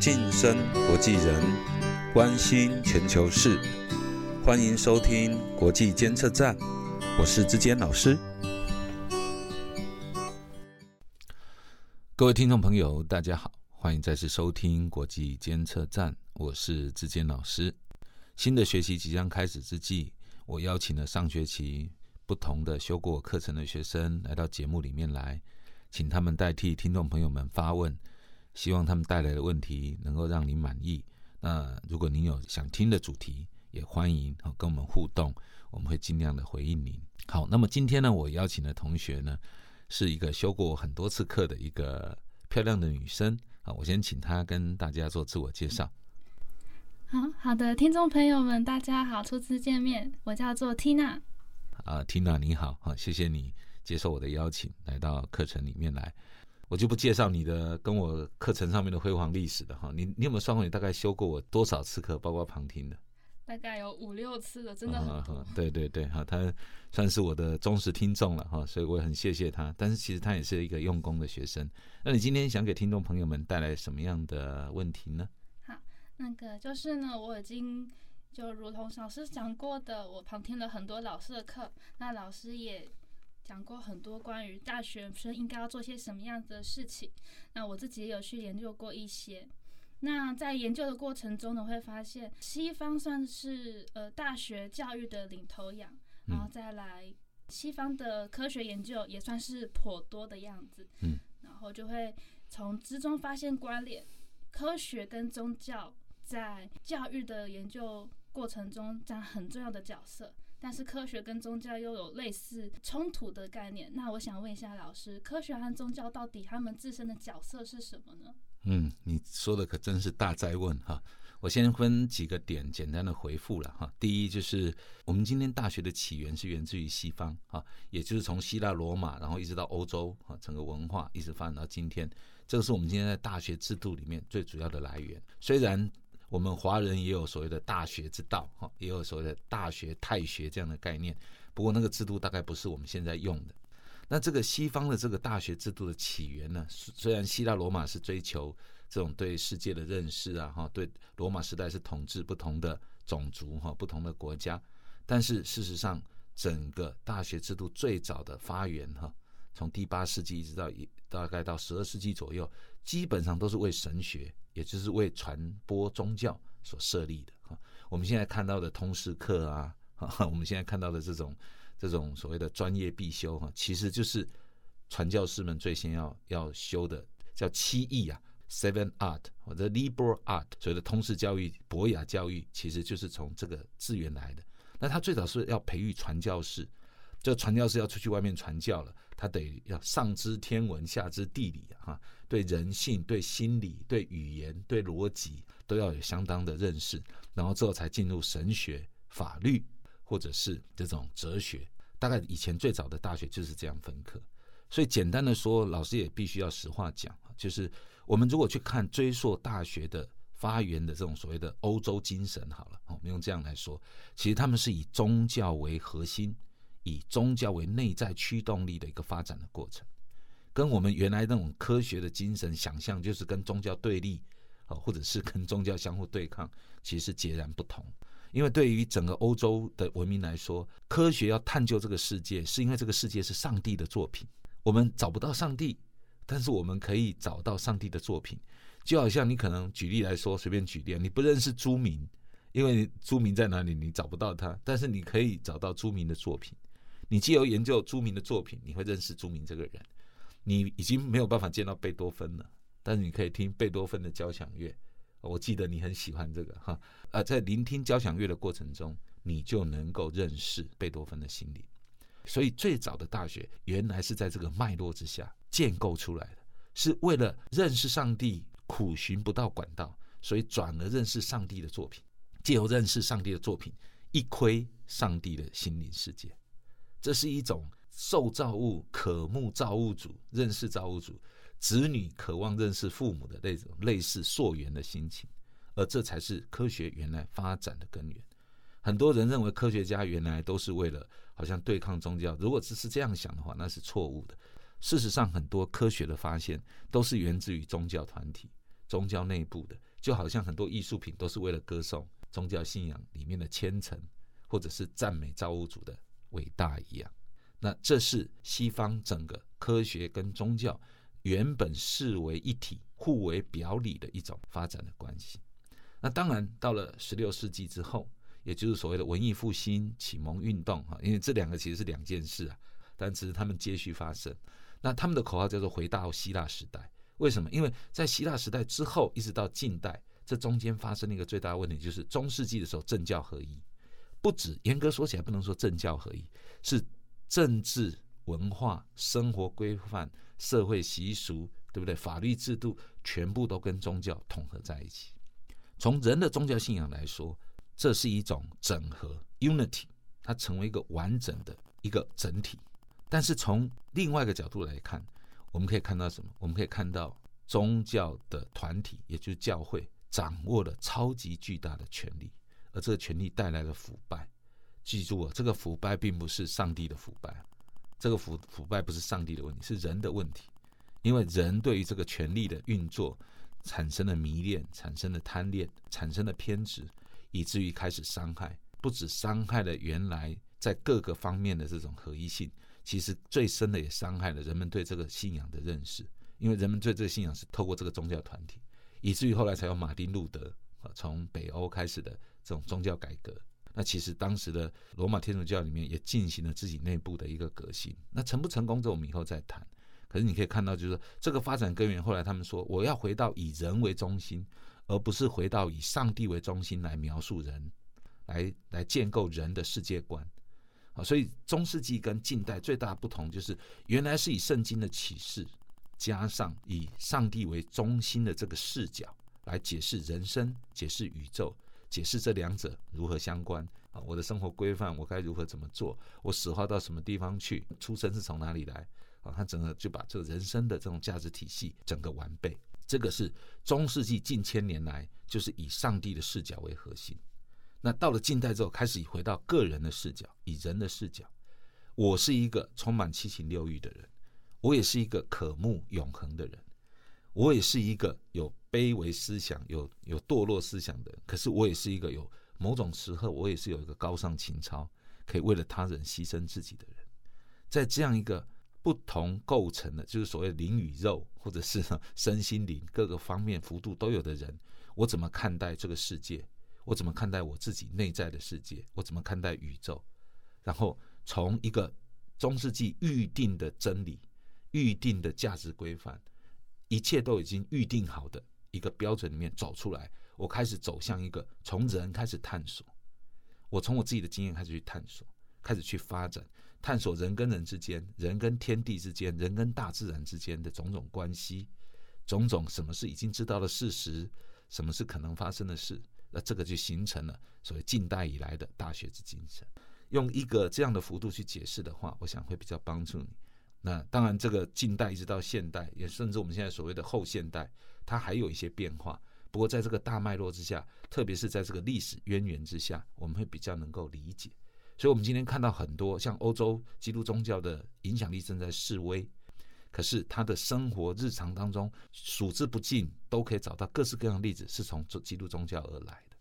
晋升国际人，关心全球事，欢迎收听国际监测站，我是志坚老师。各位听众朋友，大家好，欢迎再次收听国际监测站，我是志坚老师。新的学期即将开始之际，我邀请了上学期不同的修过课程的学生来到节目里面来，请他们代替听众朋友们发问。希望他们带来的问题能够让您满意。那如果您有想听的主题，也欢迎跟我们互动，我们会尽量的回应您。好，那么今天呢，我邀请的同学呢，是一个修过很多次课的一个漂亮的女生啊。我先请她跟大家做自我介绍。好好的，听众朋友们，大家好，初次见面，我叫做 Tina。啊，Tina 你好，好，谢谢你接受我的邀请，来到课程里面来。我就不介绍你的跟我课程上面的辉煌历史了哈，你你有没有算过你大概修过我多少次课，包括旁听的？大概有五六次了，真的很多。对对对，哈，他算是我的忠实听众了哈，所以我也很谢谢他。但是其实他也是一个用功的学生。那你今天想给听众朋友们带来什么样的问题呢？好，那个就是呢，我已经就如同老师讲过的，我旁听了很多老师的课，那老师也。讲过很多关于大学生应该要做些什么样子的事情，那我自己也有去研究过一些。那在研究的过程中呢，会发现西方算是呃大学教育的领头羊，然后再来西方的科学研究也算是颇多的样子。嗯，然后就会从之中发现关联，科学跟宗教在教育的研究过程中占很重要的角色。但是科学跟宗教又有类似冲突的概念，那我想问一下老师，科学和宗教到底他们自身的角色是什么呢？嗯，你说的可真是大灾问哈。我先分几个点简单的回复了哈。第一就是我们今天大学的起源是源自于西方哈，也就是从希腊罗马，然后一直到欧洲哈，整个文化一直发展到今天，这个是我们今天在大学制度里面最主要的来源。虽然我们华人也有所谓的大学之道，哈，也有所谓的大学太学这样的概念。不过那个制度大概不是我们现在用的。那这个西方的这个大学制度的起源呢？虽然希腊罗马是追求这种对世界的认识啊，哈，对罗马时代是统治不同的种族哈，不同的国家，但是事实上，整个大学制度最早的发源哈，从第八世纪一直到一大概到十二世纪左右，基本上都是为神学。也就是为传播宗教所设立的哈，我们现在看到的通识课啊，我们现在看到的这种这种所谓的专业必修哈，其实就是传教士们最先要要修的，叫七艺啊，seven art 或者 liberal art，所谓的通识教育、博雅教育，其实就是从这个资源来的。那他最早是要培育传教士。这传教士要出去外面传教了，他得要上知天文，下知地理啊，对人性、对心理、对语言、对逻辑都要有相当的认识，然后之后才进入神学、法律或者是这种哲学。大概以前最早的大学就是这样分科，所以简单的说，老师也必须要实话讲就是我们如果去看追溯大学的发源的这种所谓的欧洲精神，好了，我们用这样来说，其实他们是以宗教为核心。以宗教为内在驱动力的一个发展的过程，跟我们原来那种科学的精神想象，就是跟宗教对立啊，或者是跟宗教相互对抗，其实截然不同。因为对于整个欧洲的文明来说，科学要探究这个世界，是因为这个世界是上帝的作品。我们找不到上帝，但是我们可以找到上帝的作品。就好像你可能举例来说，随便举例，你不认识朱明，因为朱明在哪里，你找不到他，但是你可以找到朱明的作品。你既有研究朱明的作品，你会认识朱明这个人。你已经没有办法见到贝多芬了，但是你可以听贝多芬的交响乐。我记得你很喜欢这个哈。呃，在聆听交响乐的过程中，你就能够认识贝多芬的心理。所以最早的大学原来是在这个脉络之下建构出来的，是为了认识上帝，苦寻不到管道，所以转而认识上帝的作品，借由认识上帝的作品，一窥上帝的心灵世界。这是一种受造物渴慕造物主、认识造物主，子女渴望认识父母的那种类似溯源的心情，而这才是科学原来发展的根源。很多人认为科学家原来都是为了好像对抗宗教，如果只是这样想的话，那是错误的。事实上，很多科学的发现都是源自于宗教团体、宗教内部的就好像很多艺术品都是为了歌颂宗教信仰里面的虔诚，或者是赞美造物主的伟大一样。那这是西方整个科学跟宗教原本视为一体、互为表里的一种发展的关系。那当然，到了十六世纪之后，也就是所谓的文艺复兴、启蒙运动哈，因为这两个其实是两件事啊，但只是他们接续发生。那他们的口号叫做“回到希腊时代”。为什么？因为在希腊时代之后，一直到近代，这中间发生了一个最大的问题，就是中世纪的时候政教合一，不止严格说起来不能说政教合一，是政治、文化、生活规范、社会习俗，对不对？法律制度全部都跟宗教统合在一起。从人的宗教信仰来说，这是一种整合 （unity），它成为一个完整的一个整体。但是从另外一个角度来看，我们可以看到什么？我们可以看到宗教的团体，也就是教会，掌握了超级巨大的权力，而这个权力带来了腐败。记住啊，这个腐败并不是上帝的腐败，这个腐腐败不是上帝的问题，是人的问题。因为人对于这个权力的运作产生了迷恋，产生了贪恋，产生了偏执，以至于开始伤害，不止伤害了原来在各个方面的这种合一性。其实最深的也伤害了人们对这个信仰的认识，因为人们对这个信仰是透过这个宗教团体，以至于后来才有马丁路德啊，从北欧开始的这种宗教改革。那其实当时的罗马天主教里面也进行了自己内部的一个革新。那成不成功，这我们以后再谈。可是你可以看到，就是这个发展根源，后来他们说我要回到以人为中心，而不是回到以上帝为中心来描述人，来来建构人的世界观。啊，所以中世纪跟近代最大的不同就是，原来是以圣经的启示，加上以上帝为中心的这个视角来解释人生、解释宇宙、解释这两者如何相关啊。我的生活规范，我该如何怎么做？我死化到什么地方去？出生是从哪里来？啊，他整个就把这个人生的这种价值体系整个完备。这个是中世纪近千年来就是以上帝的视角为核心。那到了近代之后，开始以回到个人的视角，以人的视角。我是一个充满七情六欲的人，我也是一个渴慕永恒的人，我也是一个有卑微思想、有有堕落思想的。可是我也是一个有某种时候，我也是有一个高尚情操，可以为了他人牺牲自己的人。在这样一个不同构成的，就是所谓灵与肉，或者是 身心灵各个方面幅度都有的人，我怎么看待这个世界？我怎么看待我自己内在的世界？我怎么看待宇宙？然后从一个中世纪预定的真理、预定的价值规范，一切都已经预定好的一个标准里面走出来，我开始走向一个从人开始探索。我从我自己的经验开始去探索，开始去发展，探索人跟人之间、人跟天地之间、人跟大自然之间的种种关系，种种什么是已经知道的事实，什么是可能发生的事。那这个就形成了所谓近代以来的大学之精神。用一个这样的幅度去解释的话，我想会比较帮助你。那当然，这个近代一直到现代，也甚至我们现在所谓的后现代，它还有一些变化。不过在这个大脉络之下，特别是在这个历史渊源之下，我们会比较能够理解。所以，我们今天看到很多像欧洲基督宗教的影响力正在示威。可是他的生活日常当中数之不尽，都可以找到各式各样的例子，是从基督宗教而来的。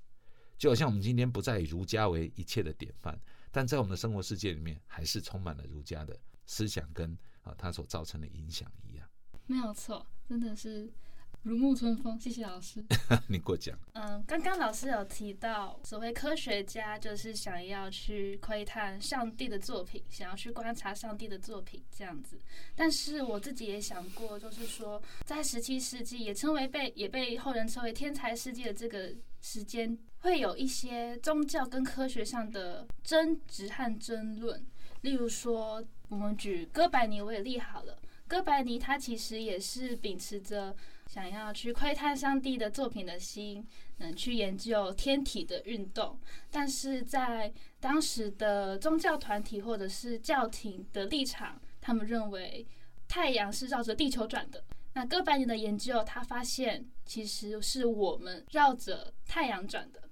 就好像我们今天不再以儒家为一切的典范，但在我们的生活世界里面，还是充满了儒家的思想跟啊他所造成的影响一样。没有错，真的是。如沐春风，谢谢老师。你过奖。嗯，刚刚老师有提到，所谓科学家就是想要去窥探上帝的作品，想要去观察上帝的作品这样子。但是我自己也想过，就是说，在十七世纪，也称为被也被后人称为天才世纪的这个时间，会有一些宗教跟科学上的争执和争论。例如说，我们举哥白尼为例好了，哥白尼他其实也是秉持着。想要去窥探上帝的作品的心，嗯，去研究天体的运动，但是在当时的宗教团体或者是教廷的立场，他们认为太阳是绕着地球转的。那哥白尼的研究，他发现其实是我们绕着太阳转的。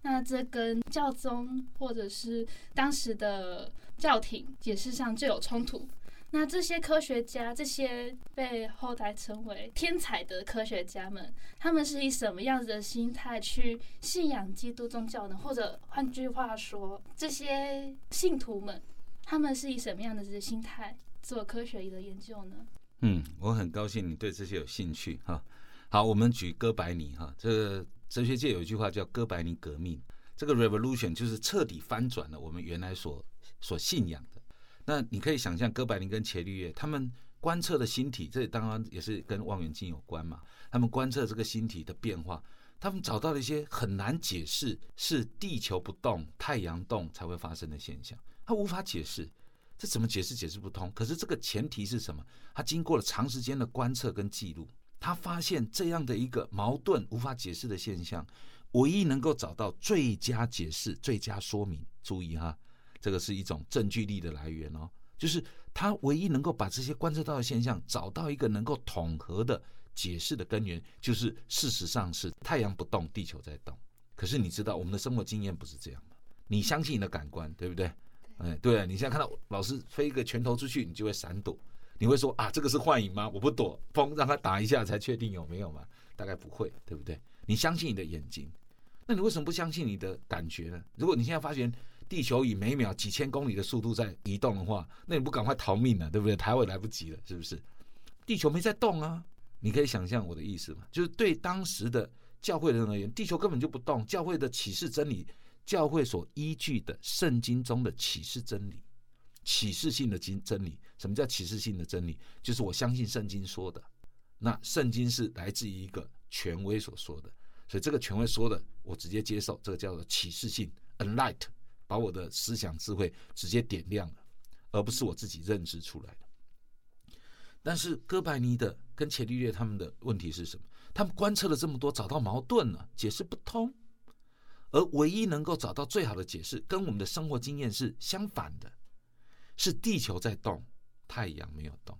那这跟教宗或者是当时的教廷解释上就有冲突。那这些科学家，这些被后代称为天才的科学家们，他们是以什么样子的心态去信仰基督宗教呢？或者换句话说，这些信徒们，他们是以什么样的这些心态做科学的研究呢？嗯，我很高兴你对这些有兴趣哈。好，我们举哥白尼哈，这个哲学界有一句话叫哥白尼革命，这个 revolution 就是彻底翻转了我们原来所所信仰的。那你可以想象，哥白尼跟伽利略他们观测的星体，这当然也是跟望远镜有关嘛。他们观测这个星体的变化，他们找到了一些很难解释是地球不动、太阳动才会发生的现象，他无法解释，这怎么解释解释不通。可是这个前提是什么？他经过了长时间的观测跟记录，他发现这样的一个矛盾无法解释的现象，唯一能够找到最佳解释、最佳说明。注意哈。这个是一种证据力的来源哦，就是他唯一能够把这些观测到的现象找到一个能够统合的解释的根源，就是事实上是太阳不动，地球在动。可是你知道我们的生活经验不是这样的，你相信你的感官，对不对？哎，对啊，你现在看到老师飞一个拳头出去，你就会闪躲，你会说啊，这个是幻影吗？我不躲，砰，让他打一下才确定有没有嘛？大概不会，对不对？你相信你的眼睛，那你为什么不相信你的感觉呢？如果你现在发现。地球以每秒几千公里的速度在移动的话，那你不赶快逃命了，对不对？逃也来不及了，是不是？地球没在动啊！你可以想象我的意思吗？就是对当时的教会人而言，地球根本就不动。教会的启示真理，教会所依据的圣经中的启示真理，启示性的经真理。什么叫启示性的真理？就是我相信圣经说的。那圣经是来自于一个权威所说的，所以这个权威说的，我直接接受。这个叫做启示性 （enlight）。把我的思想智慧直接点亮了，而不是我自己认知出来的。但是哥白尼的跟伽利略他们的问题是什么？他们观测了这么多，找到矛盾了，解释不通。而唯一能够找到最好的解释，跟我们的生活经验是相反的，是地球在动，太阳没有动。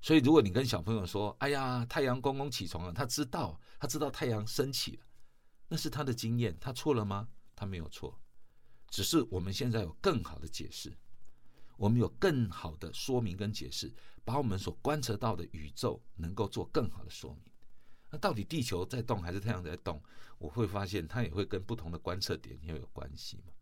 所以如果你跟小朋友说：“哎呀，太阳公公起床了。”他知道，他知道太阳升起了，那是他的经验，他错了吗？他没有错。只是我们现在有更好的解释，我们有更好的说明跟解释，把我们所观测到的宇宙能够做更好的说明。那到底地球在动还是太阳在动？我会发现它也会跟不同的观测点也有关系嘛。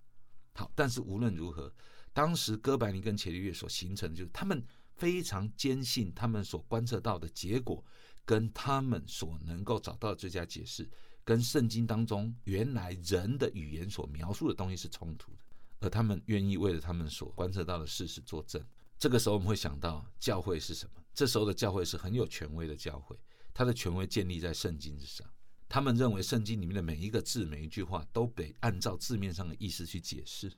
好，但是无论如何，当时哥白尼跟伽利略所形成的，就是他们非常坚信他们所观测到的结果跟他们所能够找到的最佳解释。跟圣经当中原来人的语言所描述的东西是冲突的，而他们愿意为了他们所观测到的事实作证。这个时候我们会想到教会是什么？这时候的教会是很有权威的教会，它的权威建立在圣经之上。他们认为圣经里面的每一个字、每一句话都得按照字面上的意思去解释，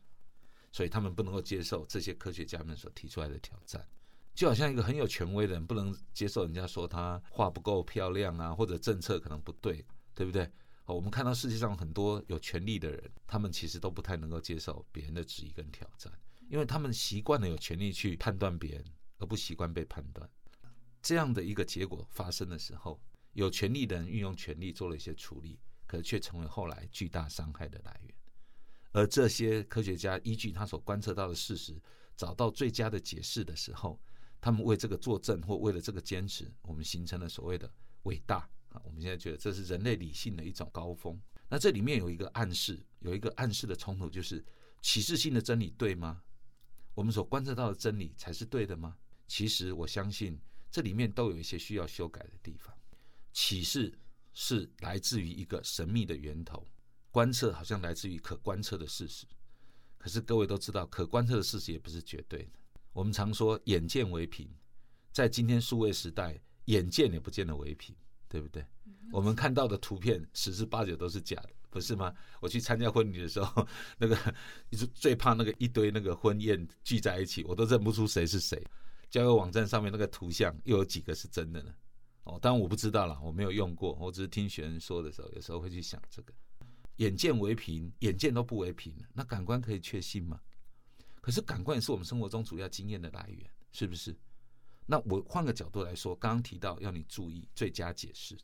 所以他们不能够接受这些科学家们所提出来的挑战。就好像一个很有权威的人不能接受人家说他画不够漂亮啊，或者政策可能不对。对不对？哦，我们看到世界上很多有权利的人，他们其实都不太能够接受别人的质疑跟挑战，因为他们习惯了有权利去判断别人，而不习惯被判断。这样的一个结果发生的时候，有权利的人运用权力做了一些处理，可是却成为后来巨大伤害的来源。而这些科学家依据他所观测到的事实，找到最佳的解释的时候，他们为这个作证或为了这个坚持，我们形成了所谓的伟大。我们现在觉得这是人类理性的一种高峰。那这里面有一个暗示，有一个暗示的冲突，就是启示性的真理对吗？我们所观测到的真理才是对的吗？其实我相信这里面都有一些需要修改的地方。启示是来自于一个神秘的源头，观测好像来自于可观测的事实。可是各位都知道，可观测的事实也不是绝对的。我们常说眼见为凭，在今天数位时代，眼见也不见得为凭。对不对？我们看到的图片十之八九都是假的，不是吗？我去参加婚礼的时候，那个是最怕那个一堆那个婚宴聚在一起，我都认不出谁是谁。交友网站上面那个图像又有几个是真的呢？哦，当然我不知道啦，我没有用过，我只是听学生说的时候，有时候会去想这个。眼见为凭，眼见都不为凭，那感官可以确信吗？可是感官也是我们生活中主要经验的来源，是不是？那我换个角度来说，刚刚提到要你注意最佳解释。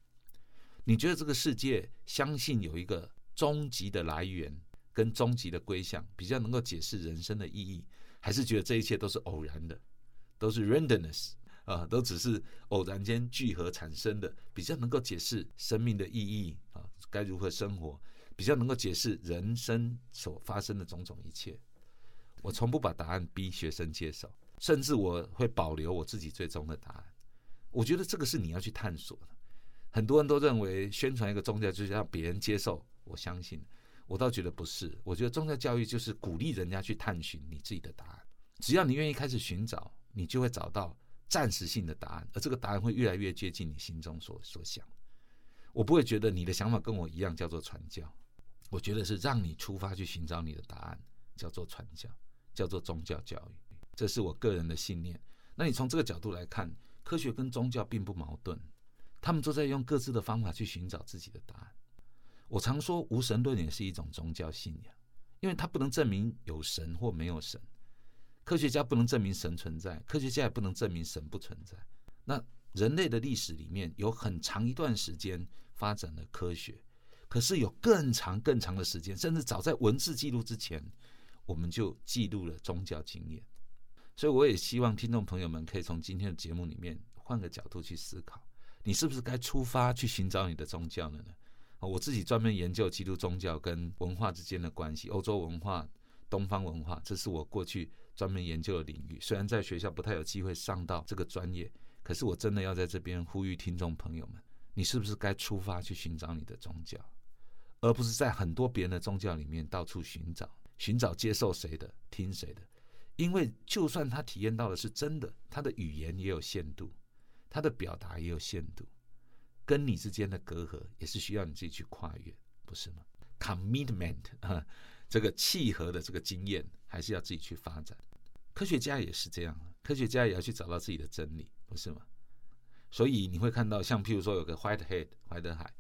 你觉得这个世界相信有一个终极的来源跟终极的归向，比较能够解释人生的意义，还是觉得这一切都是偶然的？都是 randomness 啊，都只是偶然间聚合产生的，比较能够解释生命的意义啊，该如何生活，比较能够解释人生所发生的种种一切。我从不把答案逼学生接受，甚至我会保留我自己最终的答案。我觉得这个是你要去探索的。很多人都认为宣传一个宗教就是让别人接受，我相信，我倒觉得不是。我觉得宗教教育就是鼓励人家去探寻你自己的答案。只要你愿意开始寻找，你就会找到暂时性的答案，而这个答案会越来越接近你心中所所想。我不会觉得你的想法跟我一样叫做传教，我觉得是让你出发去寻找你的答案，叫做传教，叫做宗教教育。这是我个人的信念。那你从这个角度来看，科学跟宗教并不矛盾，他们都在用各自的方法去寻找自己的答案。我常说无神论也是一种宗教信仰，因为它不能证明有神或没有神。科学家不能证明神存在，科学家也不能证明神不存在。那人类的历史里面有很长一段时间发展了科学，可是有更长更长的时间，甚至早在文字记录之前，我们就记录了宗教经验。所以我也希望听众朋友们可以从今天的节目里面换个角度去思考，你是不是该出发去寻找你的宗教了呢？我自己专门研究基督宗教跟文化之间的关系，欧洲文化、东方文化，这是我过去。专门研究的领域，虽然在学校不太有机会上到这个专业，可是我真的要在这边呼吁听众朋友们：，你是不是该出发去寻找你的宗教，而不是在很多别人的宗教里面到处寻找，寻找接受谁的、听谁的？因为就算他体验到的是真的，他的语言也有限度，他的表达也有限度，跟你之间的隔阂也是需要你自己去跨越，不是吗？Commitment 啊，这个契合的这个经验，还是要自己去发展。科学家也是这样，科学家也要去找到自己的真理，不是吗？所以你会看到，像譬如说有个 Whitehead 怀德海，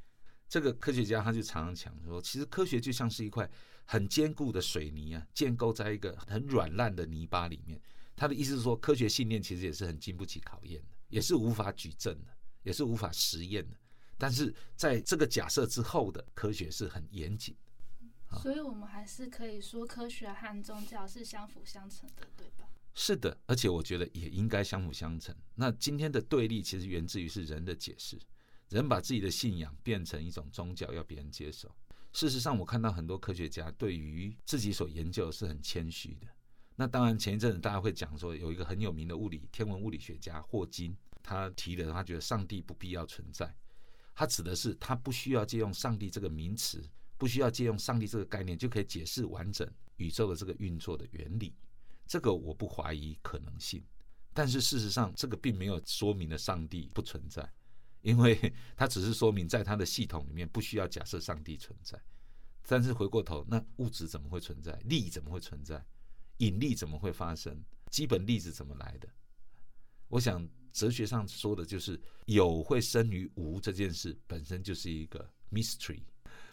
这个科学家他就常常讲说，其实科学就像是一块很坚固的水泥啊，建构在一个很软烂的泥巴里面。他的意思是说，科学信念其实也是很经不起考验的，也是无法举证的，也是无法实验的。但是在这个假设之后的科学是很严谨的。所以，我们还是可以说，科学和宗教是相辅相成的，对吧？是的，而且我觉得也应该相辅相成。那今天的对立，其实源自于是人的解释，人把自己的信仰变成一种宗教，要别人接受。事实上，我看到很多科学家对于自己所研究是很谦虚的。那当然，前一阵子大家会讲说，有一个很有名的物理天文物理学家霍金，他提的，他觉得上帝不必要存在，他指的是他不需要借用上帝这个名词。不需要借用上帝这个概念就可以解释完整宇宙的这个运作的原理，这个我不怀疑可能性。但是事实上，这个并没有说明了上帝不存在，因为 它只是说明在它的系统里面不需要假设上帝存在。但是回过头，那物质怎么会存在？力怎么会存在？引力怎么会发生？基本粒子怎么来的？我想哲学上说的就是有会生于无这件事本身就是一个 mystery。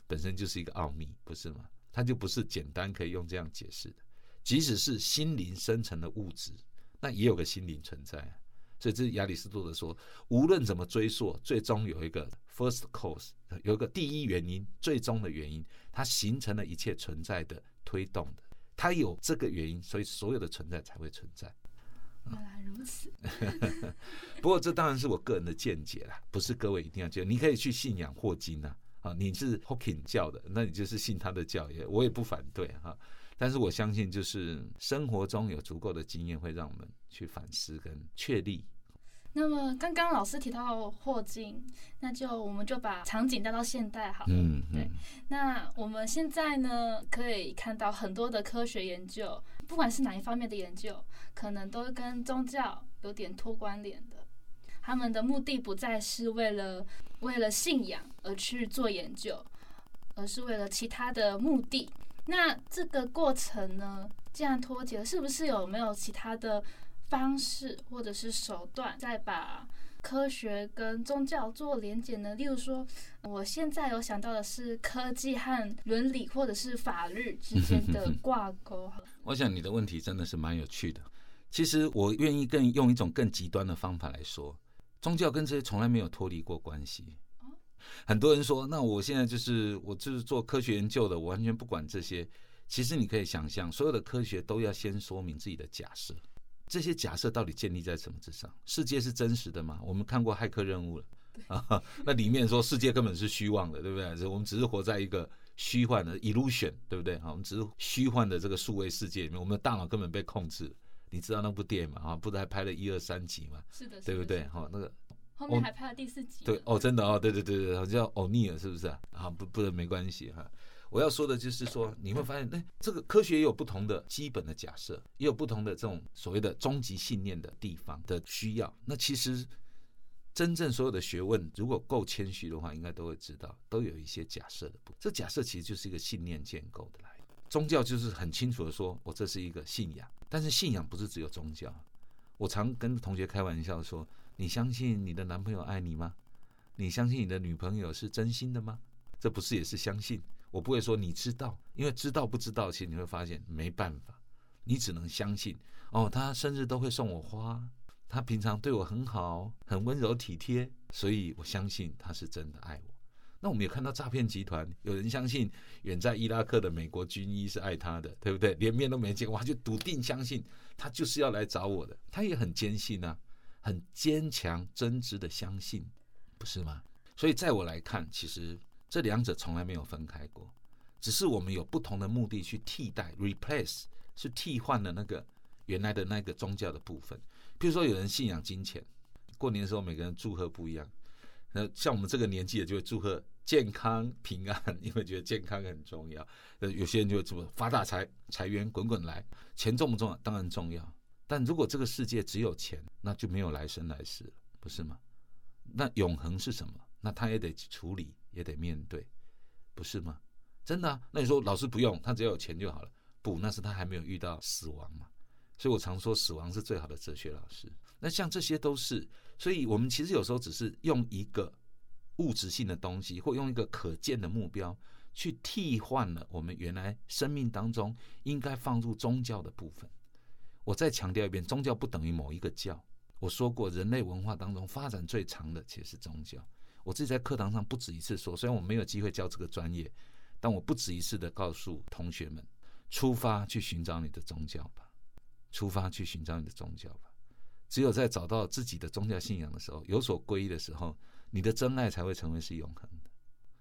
本身就是一个奥秘，不是吗？它就不是简单可以用这样解释的。即使是心灵生成的物质，那也有个心灵存在。所以这是亚里士多德说，无论怎么追溯，最终有一个 first cause，有一个第一原因，最终的原因，它形成了一切存在的推动的。它有这个原因，所以所有的存在才会存在。原来如此。不过这当然是我个人的见解啦，不是各位一定要接。你可以去信仰霍金啊。啊，你是 Hawking 教的，那你就是信他的教也，我也不反对哈。但是我相信，就是生活中有足够的经验，会让我们去反思跟确立。那么刚刚老师提到霍金，那就我们就把场景带到现代好了。嗯，对。那我们现在呢，可以看到很多的科学研究，不管是哪一方面的研究，可能都跟宗教有点脱关联的。他们的目的不再是为了为了信仰而去做研究，而是为了其他的目的。那这个过程呢，既然脱节了，是不是有没有其他的方式或者是手段，再把科学跟宗教做连结呢？例如说，我现在有想到的是科技和伦理或者是法律之间的 挂钩。我想你的问题真的是蛮有趣的。其实我愿意更用一种更极端的方法来说。宗教跟这些从来没有脱离过关系。很多人说，那我现在就是我就是做科学研究的，我完全不管这些。其实你可以想象，所有的科学都要先说明自己的假设。这些假设到底建立在什么之上？世界是真实的吗？我们看过《骇客任务》了啊，那里面说世界根本是虚妄的，对不对？我们只是活在一个虚幻的 illusion，对不对？好，我们只是虚幻的这个数位世界里面，我们的大脑根本被控制。你知道那部电影吗？啊，不是还拍了一二三集吗？是的，对不对？哈，那个后面还拍了第四集。对哦，真的哦，对对对对，叫欧尼尔，是不是啊？啊，不不，没关系哈。我要说的就是说，你会发现，哎，这个科学也有不同的基本的假设，也有不同的这种所谓的终极信念的地方的需要。那其实真正所有的学问，如果够谦虚的话，应该都会知道，都有一些假设的。这假设其实就是一个信念建构的来。宗教就是很清楚的说，我这是一个信仰，但是信仰不是只有宗教。我常跟同学开玩笑说，你相信你的男朋友爱你吗？你相信你的女朋友是真心的吗？这不是也是相信？我不会说你知道，因为知道不知道，其实你会发现没办法，你只能相信。哦，他生日都会送我花，他平常对我很好，很温柔体贴，所以我相信他是真的爱我。那我们也看到诈骗集团，有人相信远在伊拉克的美国军医是爱他的，对不对？连面都没见过，他就笃定相信他就是要来找我的，他也很坚信啊，很坚强真挚的相信，不是吗？所以在我来看，其实。这两者从来没有分开过，只是我们有不同的目的去替代 （replace） 是替换了那个原来的那个宗教的部分。比如说，有人信仰金钱，过年的时候每个人祝贺不一样。那像我们这个年纪的就会祝贺健康平安，因为觉得健康很重要。呃，有些人就会祝发大财、财源滚滚来。钱重不重要？当然重要。但如果这个世界只有钱，那就没有来生来世了，不是吗？那永恒是什么？那他也得处理。也得面对，不是吗？真的？那你说老师不用，他只要有钱就好了？不，那是他还没有遇到死亡嘛。所以我常说，死亡是最好的哲学老师。那像这些都是，所以我们其实有时候只是用一个物质性的东西，或用一个可见的目标，去替换了我们原来生命当中应该放入宗教的部分。我再强调一遍，宗教不等于某一个教。我说过，人类文化当中发展最长的其实是宗教。我自己在课堂上不止一次说，虽然我没有机会教这个专业，但我不止一次的告诉同学们：出发去寻找你的宗教吧，出发去寻找你的宗教吧。只有在找到自己的宗教信仰的时候，有所皈依的时候，你的真爱才会成为是永恒的，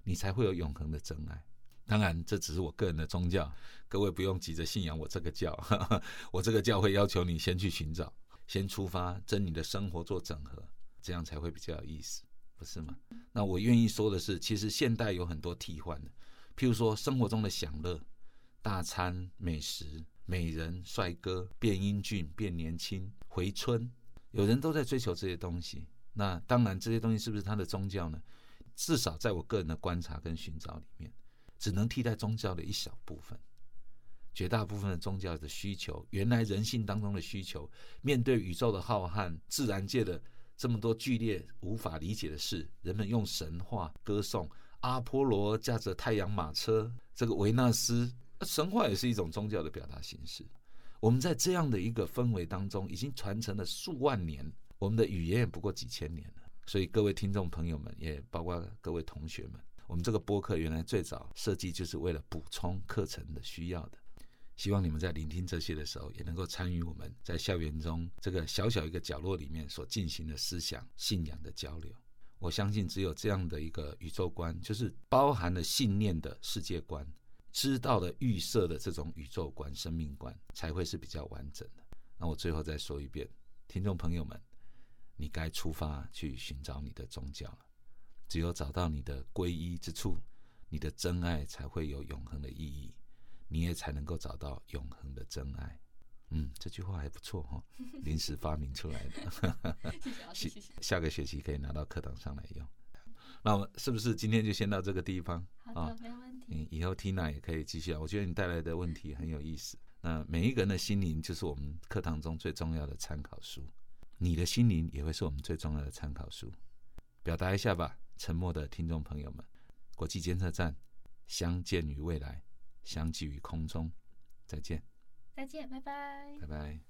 你才会有永恒的真爱。当然，这只是我个人的宗教，各位不用急着信仰我这个教。我这个教会要求你先去寻找，先出发，跟你的生活做整合，这样才会比较有意思。不是吗？那我愿意说的是，其实现代有很多替换的，譬如说生活中的享乐、大餐、美食、美人、帅哥、变英俊、变年轻、回春，有人都在追求这些东西。那当然，这些东西是不是他的宗教呢？至少在我个人的观察跟寻找里面，只能替代宗教的一小部分。绝大部分的宗教的需求，原来人性当中的需求，面对宇宙的浩瀚、自然界的。这么多剧烈无法理解的事，人们用神话歌颂阿波罗驾着太阳马车，这个维纳斯神话也是一种宗教的表达形式。我们在这样的一个氛围当中，已经传承了数万年，我们的语言也不过几千年了。所以各位听众朋友们，也包括各位同学们，我们这个播客原来最早设计就是为了补充课程的需要的。希望你们在聆听这些的时候，也能够参与我们在校园中这个小小一个角落里面所进行的思想信仰的交流。我相信，只有这样的一个宇宙观，就是包含了信念的世界观、知道的预设的这种宇宙观、生命观，才会是比较完整的。那我最后再说一遍，听众朋友们，你该出发去寻找你的宗教了。只有找到你的皈依之处，你的真爱才会有永恒的意义。你也才能够找到永恒的真爱。嗯，这句话还不错哈，临时发明出来的。谢谢，下个学期可以拿到课堂上来用。那我们是不是今天就先到这个地方？好的，没问题。嗯，以后 Tina 也可以继续啊。我觉得你带来的问题很有意思。那每一个人的心灵就是我们课堂中最重要的参考书，你的心灵也会是我们最重要的参考书。表达一下吧，沉默的听众朋友们国际监测站相见于未来相聚于空中再见再见拜拜。拜拜。